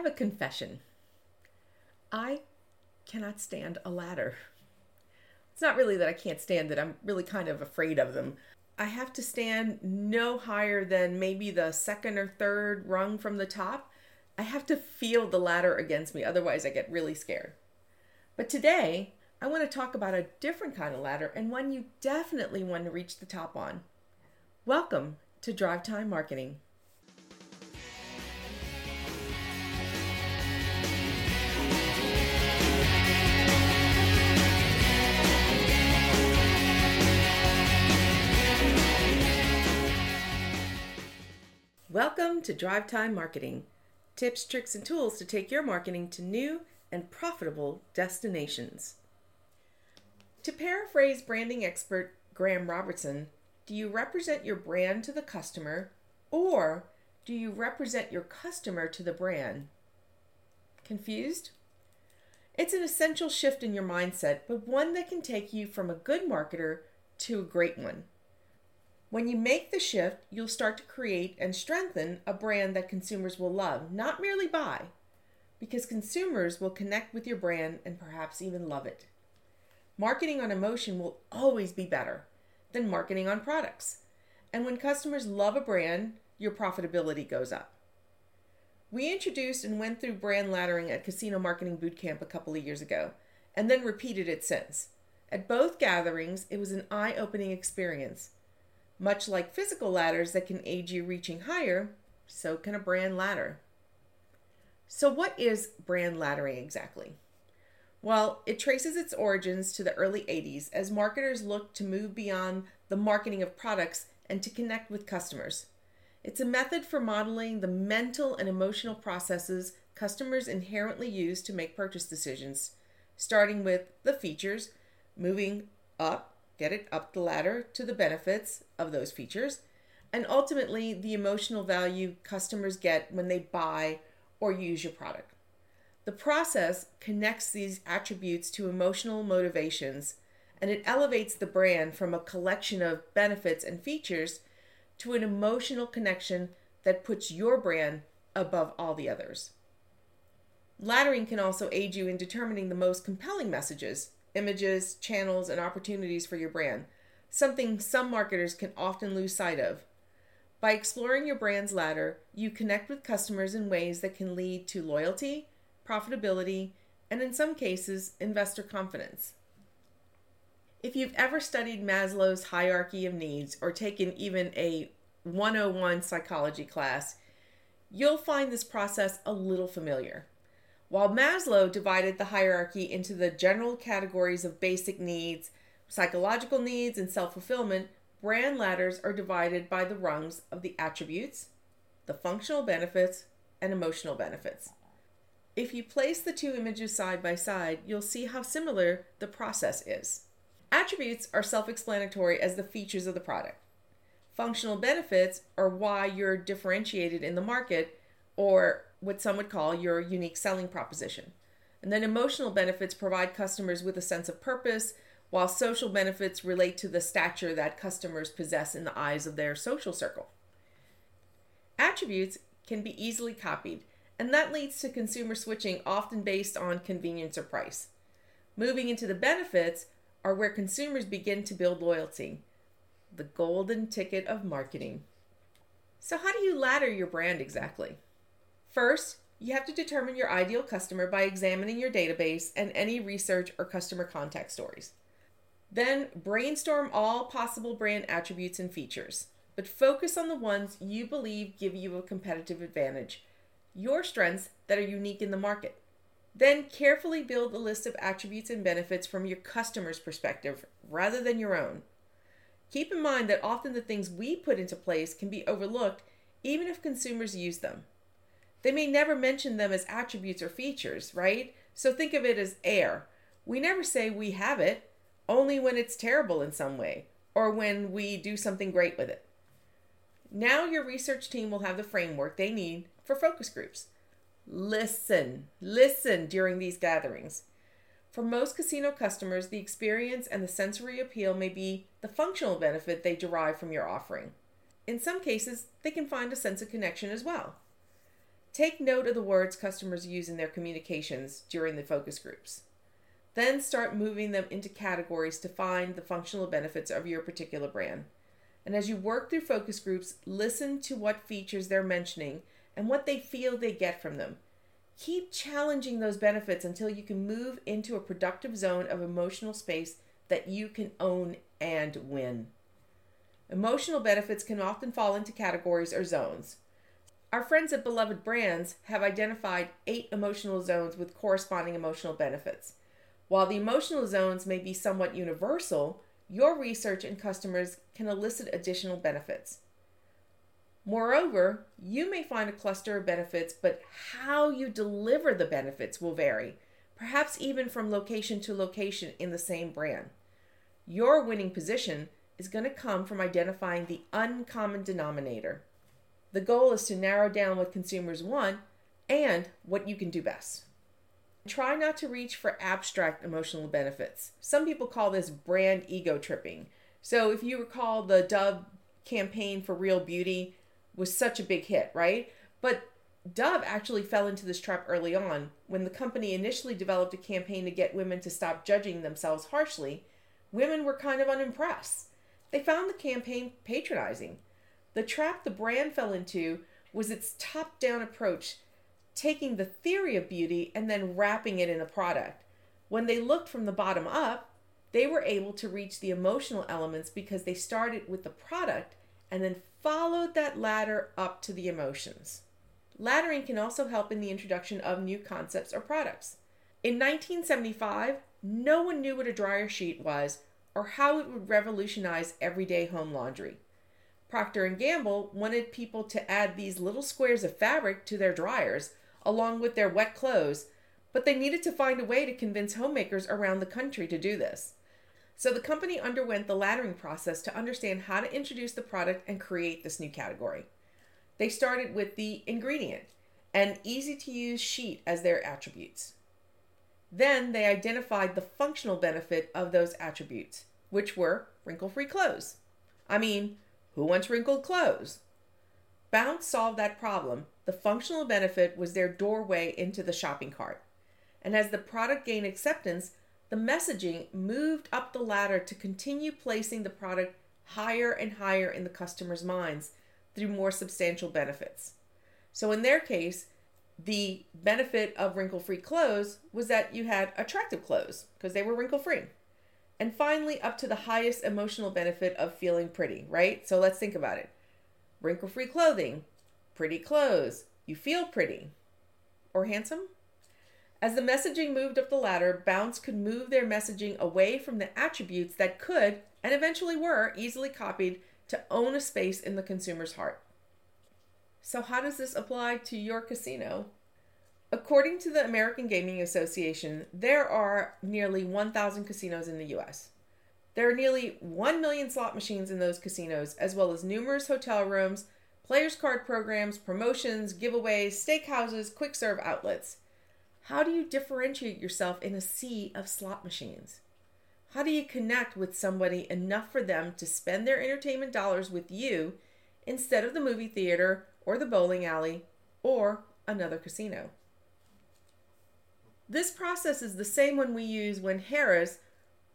have a confession. I cannot stand a ladder. It's not really that I can't stand it, I'm really kind of afraid of them. I have to stand no higher than maybe the second or third rung from the top. I have to feel the ladder against me, otherwise, I get really scared. But today, I want to talk about a different kind of ladder and one you definitely want to reach the top on. Welcome to Drive Time Marketing. Welcome to Drive Time Marketing tips, tricks, and tools to take your marketing to new and profitable destinations. To paraphrase branding expert Graham Robertson, do you represent your brand to the customer or do you represent your customer to the brand? Confused? It's an essential shift in your mindset, but one that can take you from a good marketer to a great one. When you make the shift, you'll start to create and strengthen a brand that consumers will love, not merely buy, because consumers will connect with your brand and perhaps even love it. Marketing on emotion will always be better than marketing on products. And when customers love a brand, your profitability goes up. We introduced and went through brand laddering at Casino Marketing Bootcamp a couple of years ago, and then repeated it since. At both gatherings, it was an eye opening experience much like physical ladders that can aid you reaching higher, so can a brand ladder. So, what is brand laddering exactly? Well, it traces its origins to the early 80s as marketers looked to move beyond the marketing of products and to connect with customers. It's a method for modeling the mental and emotional processes customers inherently use to make purchase decisions, starting with the features, moving up get it up the ladder to the benefits of those features, and ultimately the emotional value customers get when they buy or use your product. The process connects these attributes to emotional motivations and it elevates the brand from a collection of benefits and features to an emotional connection that puts your brand above all the others. Laddering can also aid you in determining the most compelling messages images, channels, and opportunities for your brand, something some marketers can often lose sight of. By exploring your brand's ladder, you connect with customers in ways that can lead to loyalty, profitability, and in some cases, investor confidence. If you've ever studied Maslow's hierarchy of needs or taken even a 101 psychology class, you'll find this process a little familiar. While Maslow divided the hierarchy into the general categories of basic needs, psychological needs, and self fulfillment, brand ladders are divided by the rungs of the attributes, the functional benefits, and emotional benefits. If you place the two images side by side, you'll see how similar the process is. Attributes are self explanatory as the features of the product. Functional benefits are why you're differentiated in the market or what some would call your unique selling proposition. And then emotional benefits provide customers with a sense of purpose, while social benefits relate to the stature that customers possess in the eyes of their social circle. Attributes can be easily copied, and that leads to consumer switching often based on convenience or price. Moving into the benefits are where consumers begin to build loyalty, the golden ticket of marketing. So, how do you ladder your brand exactly? First, you have to determine your ideal customer by examining your database and any research or customer contact stories. Then, brainstorm all possible brand attributes and features, but focus on the ones you believe give you a competitive advantage, your strengths that are unique in the market. Then, carefully build a list of attributes and benefits from your customer's perspective rather than your own. Keep in mind that often the things we put into place can be overlooked even if consumers use them. They may never mention them as attributes or features, right? So think of it as air. We never say we have it, only when it's terrible in some way or when we do something great with it. Now your research team will have the framework they need for focus groups. Listen, listen during these gatherings. For most casino customers, the experience and the sensory appeal may be the functional benefit they derive from your offering. In some cases, they can find a sense of connection as well. Take note of the words customers use in their communications during the focus groups. Then start moving them into categories to find the functional benefits of your particular brand. And as you work through focus groups, listen to what features they're mentioning and what they feel they get from them. Keep challenging those benefits until you can move into a productive zone of emotional space that you can own and win. Emotional benefits can often fall into categories or zones. Our friends at Beloved Brands have identified eight emotional zones with corresponding emotional benefits. While the emotional zones may be somewhat universal, your research and customers can elicit additional benefits. Moreover, you may find a cluster of benefits, but how you deliver the benefits will vary, perhaps even from location to location in the same brand. Your winning position is going to come from identifying the uncommon denominator. The goal is to narrow down what consumers want and what you can do best. Try not to reach for abstract emotional benefits. Some people call this brand ego tripping. So, if you recall, the Dove campaign for Real Beauty was such a big hit, right? But Dove actually fell into this trap early on. When the company initially developed a campaign to get women to stop judging themselves harshly, women were kind of unimpressed. They found the campaign patronizing. The trap the brand fell into was its top down approach, taking the theory of beauty and then wrapping it in a product. When they looked from the bottom up, they were able to reach the emotional elements because they started with the product and then followed that ladder up to the emotions. Laddering can also help in the introduction of new concepts or products. In 1975, no one knew what a dryer sheet was or how it would revolutionize everyday home laundry. Procter & Gamble wanted people to add these little squares of fabric to their dryers along with their wet clothes, but they needed to find a way to convince homemakers around the country to do this. So the company underwent the laddering process to understand how to introduce the product and create this new category. They started with the ingredient, an easy to use sheet as their attributes. Then they identified the functional benefit of those attributes, which were wrinkle free clothes. I mean, who wants wrinkled clothes? Bounce solved that problem. The functional benefit was their doorway into the shopping cart. And as the product gained acceptance, the messaging moved up the ladder to continue placing the product higher and higher in the customer's minds through more substantial benefits. So, in their case, the benefit of wrinkle free clothes was that you had attractive clothes because they were wrinkle free. And finally, up to the highest emotional benefit of feeling pretty, right? So let's think about it wrinkle free clothing, pretty clothes, you feel pretty or handsome. As the messaging moved up the ladder, Bounce could move their messaging away from the attributes that could, and eventually were, easily copied to own a space in the consumer's heart. So, how does this apply to your casino? According to the American Gaming Association, there are nearly 1,000 casinos in the US. There are nearly 1 million slot machines in those casinos, as well as numerous hotel rooms, players' card programs, promotions, giveaways, steakhouses, quick serve outlets. How do you differentiate yourself in a sea of slot machines? How do you connect with somebody enough for them to spend their entertainment dollars with you instead of the movie theater or the bowling alley or another casino? This process is the same one we use when Harrah's,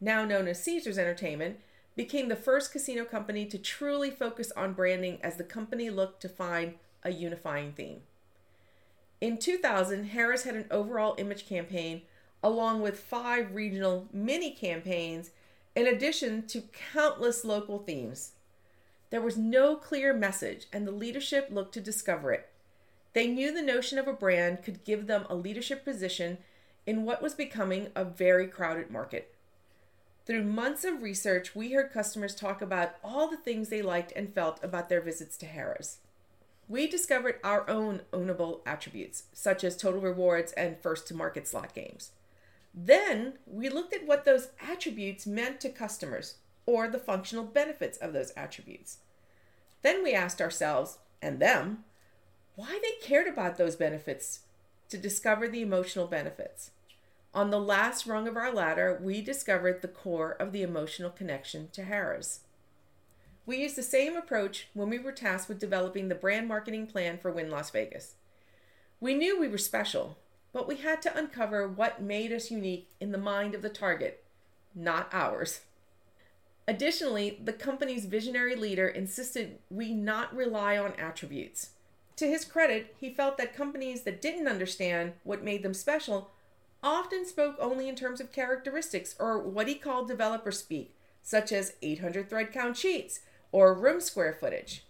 now known as Caesars Entertainment, became the first casino company to truly focus on branding as the company looked to find a unifying theme. In 2000, Harrah's had an overall image campaign along with five regional mini campaigns in addition to countless local themes. There was no clear message, and the leadership looked to discover it. They knew the notion of a brand could give them a leadership position in what was becoming a very crowded market. Through months of research, we heard customers talk about all the things they liked and felt about their visits to Harrah's. We discovered our own ownable attributes, such as total rewards and first to market slot games. Then we looked at what those attributes meant to customers or the functional benefits of those attributes. Then we asked ourselves and them why they cared about those benefits to discover the emotional benefits. On the last rung of our ladder, we discovered the core of the emotional connection to Harrah's. We used the same approach when we were tasked with developing the brand marketing plan for Wynn Las Vegas. We knew we were special, but we had to uncover what made us unique in the mind of the target, not ours. Additionally, the company's visionary leader insisted we not rely on attributes. To his credit, he felt that companies that didn't understand what made them special often spoke only in terms of characteristics or what he called developer speak, such as 800 thread count sheets or room square footage.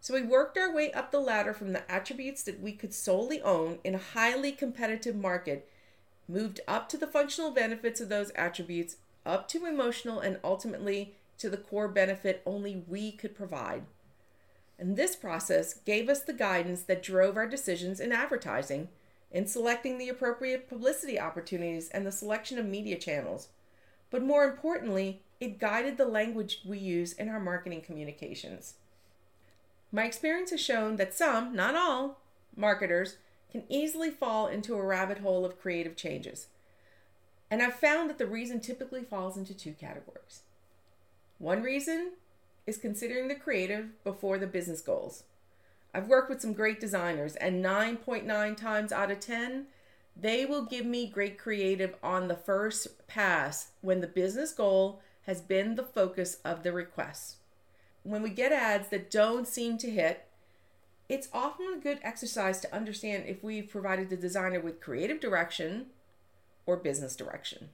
So we worked our way up the ladder from the attributes that we could solely own in a highly competitive market, moved up to the functional benefits of those attributes, up to emotional, and ultimately to the core benefit only we could provide. And this process gave us the guidance that drove our decisions in advertising, in selecting the appropriate publicity opportunities and the selection of media channels. But more importantly, it guided the language we use in our marketing communications. My experience has shown that some, not all, marketers can easily fall into a rabbit hole of creative changes. And I've found that the reason typically falls into two categories. One reason is considering the creative before the business goals. I've worked with some great designers, and 9.9 times out of 10, they will give me great creative on the first pass when the business goal has been the focus of the request when we get ads that don't seem to hit, it's often a good exercise to understand if we've provided the designer with creative direction or business direction.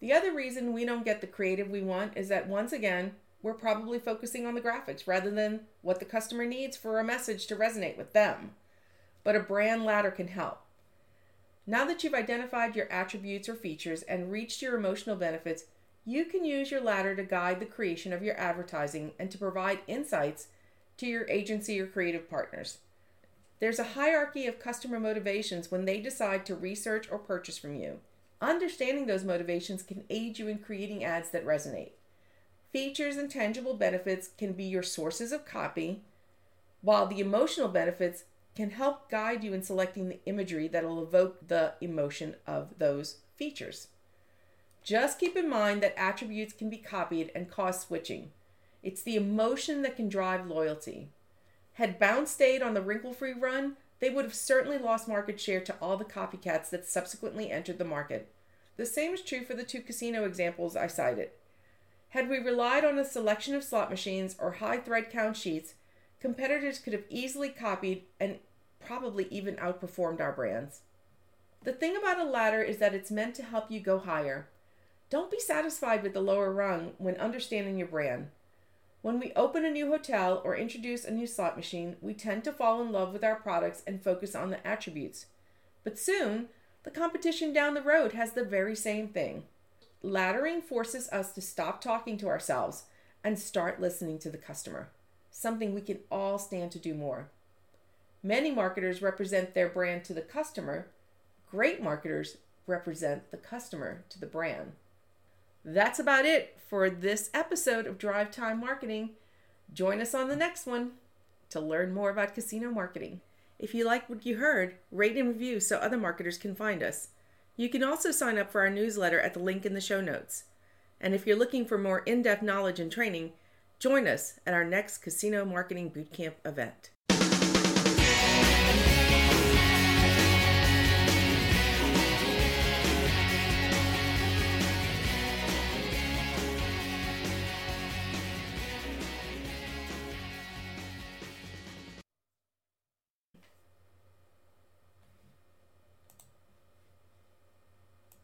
The other reason we don't get the creative we want is that once again, we're probably focusing on the graphics rather than what the customer needs for a message to resonate with them. But a brand ladder can help. Now that you've identified your attributes or features and reached your emotional benefits, you can use your ladder to guide the creation of your advertising and to provide insights to your agency or creative partners. There's a hierarchy of customer motivations when they decide to research or purchase from you. Understanding those motivations can aid you in creating ads that resonate. Features and tangible benefits can be your sources of copy, while the emotional benefits can help guide you in selecting the imagery that will evoke the emotion of those features. Just keep in mind that attributes can be copied and cause switching. It's the emotion that can drive loyalty. Had Bounce stayed on the wrinkle free run, they would have certainly lost market share to all the copycats that subsequently entered the market. The same is true for the two casino examples I cited. Had we relied on a selection of slot machines or high thread count sheets, competitors could have easily copied and probably even outperformed our brands. The thing about a ladder is that it's meant to help you go higher. Don't be satisfied with the lower rung when understanding your brand. When we open a new hotel or introduce a new slot machine, we tend to fall in love with our products and focus on the attributes. But soon, the competition down the road has the very same thing. Laddering forces us to stop talking to ourselves and start listening to the customer, something we can all stand to do more. Many marketers represent their brand to the customer. Great marketers represent the customer to the brand. That's about it for this episode of Drive Time Marketing. Join us on the next one to learn more about casino marketing. If you like what you heard, rate and review so other marketers can find us. You can also sign up for our newsletter at the link in the show notes. And if you're looking for more in depth knowledge and training, join us at our next Casino Marketing Bootcamp event.